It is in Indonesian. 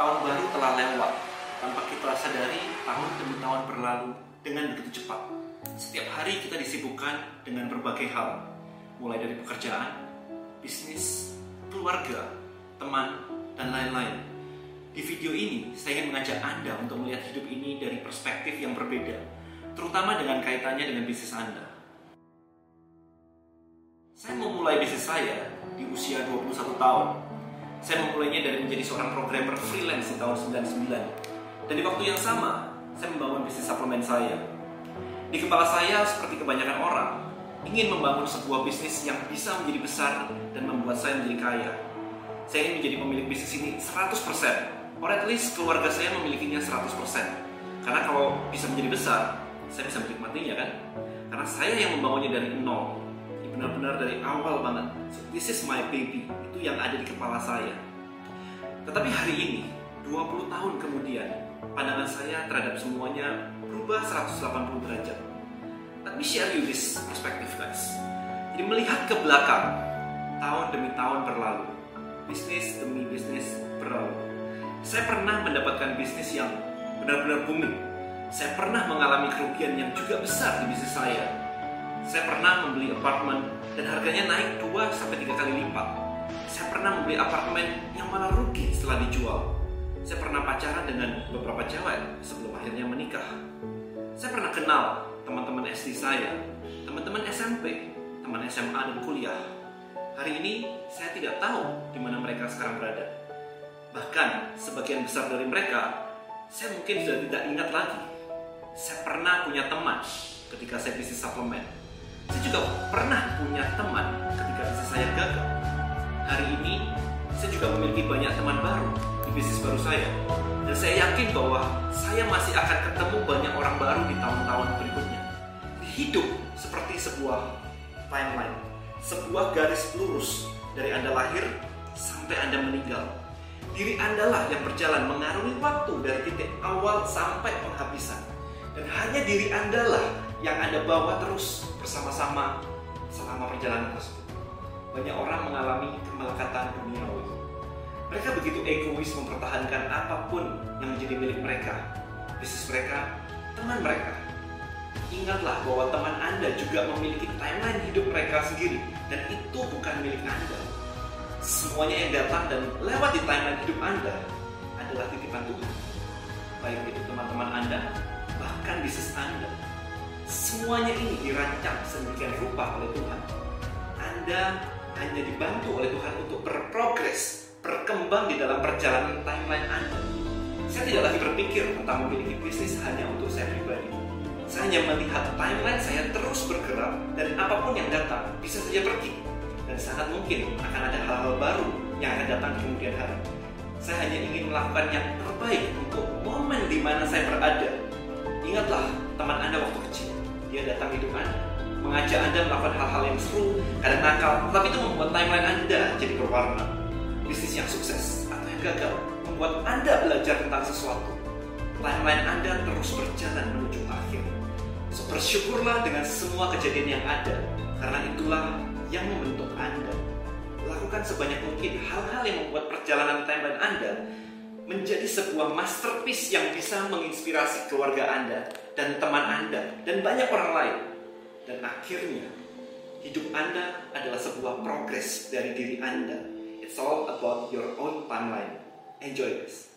Tahun baru telah lewat. Tanpa kita sadari, tahun demi tahun berlalu dengan begitu cepat. Setiap hari kita disibukkan dengan berbagai hal, mulai dari pekerjaan, bisnis, keluarga, teman, dan lain-lain. Di video ini, saya ingin mengajak Anda untuk melihat hidup ini dari perspektif yang berbeda, terutama dengan kaitannya dengan bisnis Anda. Saya memulai bisnis saya di usia 21 tahun. Saya memulainya dari menjadi seorang programmer freelance di tahun 99. Dan di waktu yang sama, saya membangun bisnis suplemen saya. Di kepala saya, seperti kebanyakan orang, ingin membangun sebuah bisnis yang bisa menjadi besar dan membuat saya menjadi kaya. Saya ingin menjadi pemilik bisnis ini 100%, or at least keluarga saya memilikinya 100%. Karena kalau bisa menjadi besar, saya bisa menikmatinya kan? Karena saya yang membangunnya dari nol, benar-benar dari awal banget. So, this is my baby, itu yang ada di kepala saya. Tetapi hari ini, 20 tahun kemudian, pandangan saya terhadap semuanya berubah 180 derajat. Let me share you this perspective guys. Jadi melihat ke belakang, tahun demi tahun berlalu, bisnis demi bisnis berlalu. Saya pernah mendapatkan bisnis yang benar-benar booming. Saya pernah mengalami kerugian yang juga besar di bisnis saya. Saya pernah membeli apartemen dan harganya naik 2 sampai 3 kali lipat. Saya pernah membeli apartemen yang malah rugi setelah dijual. Saya pernah pacaran dengan beberapa cewek sebelum akhirnya menikah. Saya pernah kenal teman-teman SD saya, teman-teman SMP, teman SMA dan kuliah. Hari ini saya tidak tahu di mana mereka sekarang berada. Bahkan sebagian besar dari mereka, saya mungkin sudah tidak ingat lagi. Saya pernah punya teman ketika saya bisnis suplemen. Saya juga pernah punya teman ketika bisnis saya gagal. Hari ini, saya juga memiliki banyak teman baru di bisnis baru saya. Dan saya yakin bahwa saya masih akan ketemu banyak orang baru di tahun-tahun berikutnya. Hidup seperti sebuah timeline, sebuah garis lurus dari Anda lahir sampai Anda meninggal. Diri Anda lah yang berjalan mengarungi waktu dari titik awal sampai penghabisan. Dan hanya diri Anda lah yang Anda bawa terus bersama-sama selama perjalanan tersebut. Banyak orang mengalami kemelekatan duniawi. Mereka begitu egois mempertahankan apa pun yang menjadi milik mereka, bisnis mereka, teman mereka. Ingatlah bahwa teman Anda juga memiliki timeline hidup mereka sendiri dan itu bukan milik Anda. Semuanya yang datang dan lewat di timeline hidup Anda adalah titipan Tuhan. Baik itu teman-teman Anda, bahkan bisnis Anda. Semuanya ini dirancang sedemikian rupa oleh Tuhan. Anda hanya dibantu oleh Tuhan untuk berprogres, berkembang di dalam perjalanan timeline Anda. Saya tidak lagi berpikir tentang memiliki bisnis hanya untuk saya pribadi. Saya hanya melihat timeline saya terus bergerak dan apa pun yang datang bisa saja pergi. Dan sangat mungkin akan ada hal-hal baru yang akan datang di kemudian hari. Saya hanya ingin melakukan yang terbaik untuk momen di mana saya berada. Teman Anda waktu kecil. Dia datang hidup Anda, mengajak Anda melakukan hal-hal yang seru, kadang nakal, tetapi itu membuat timeline Anda jadi berwarna. Bisnis yang sukses atau yang gagal membuat Anda belajar tentang sesuatu. Timeline Anda terus berjalan menuju akhir. So, bersyukurlah dengan semua kejadian yang ada, karena itulah yang membentuk Anda. Lakukan sebanyak mungkin hal-hal yang membuat perjalanan timeline Anda menjadi sebuah masterpiece yang bisa menginspirasi keluarga Anda dan teman Anda dan banyak orang lain. Dan akhirnya, hidup Anda adalah sebuah progres dari diri Anda. It's all about your own timeline. Enjoy this.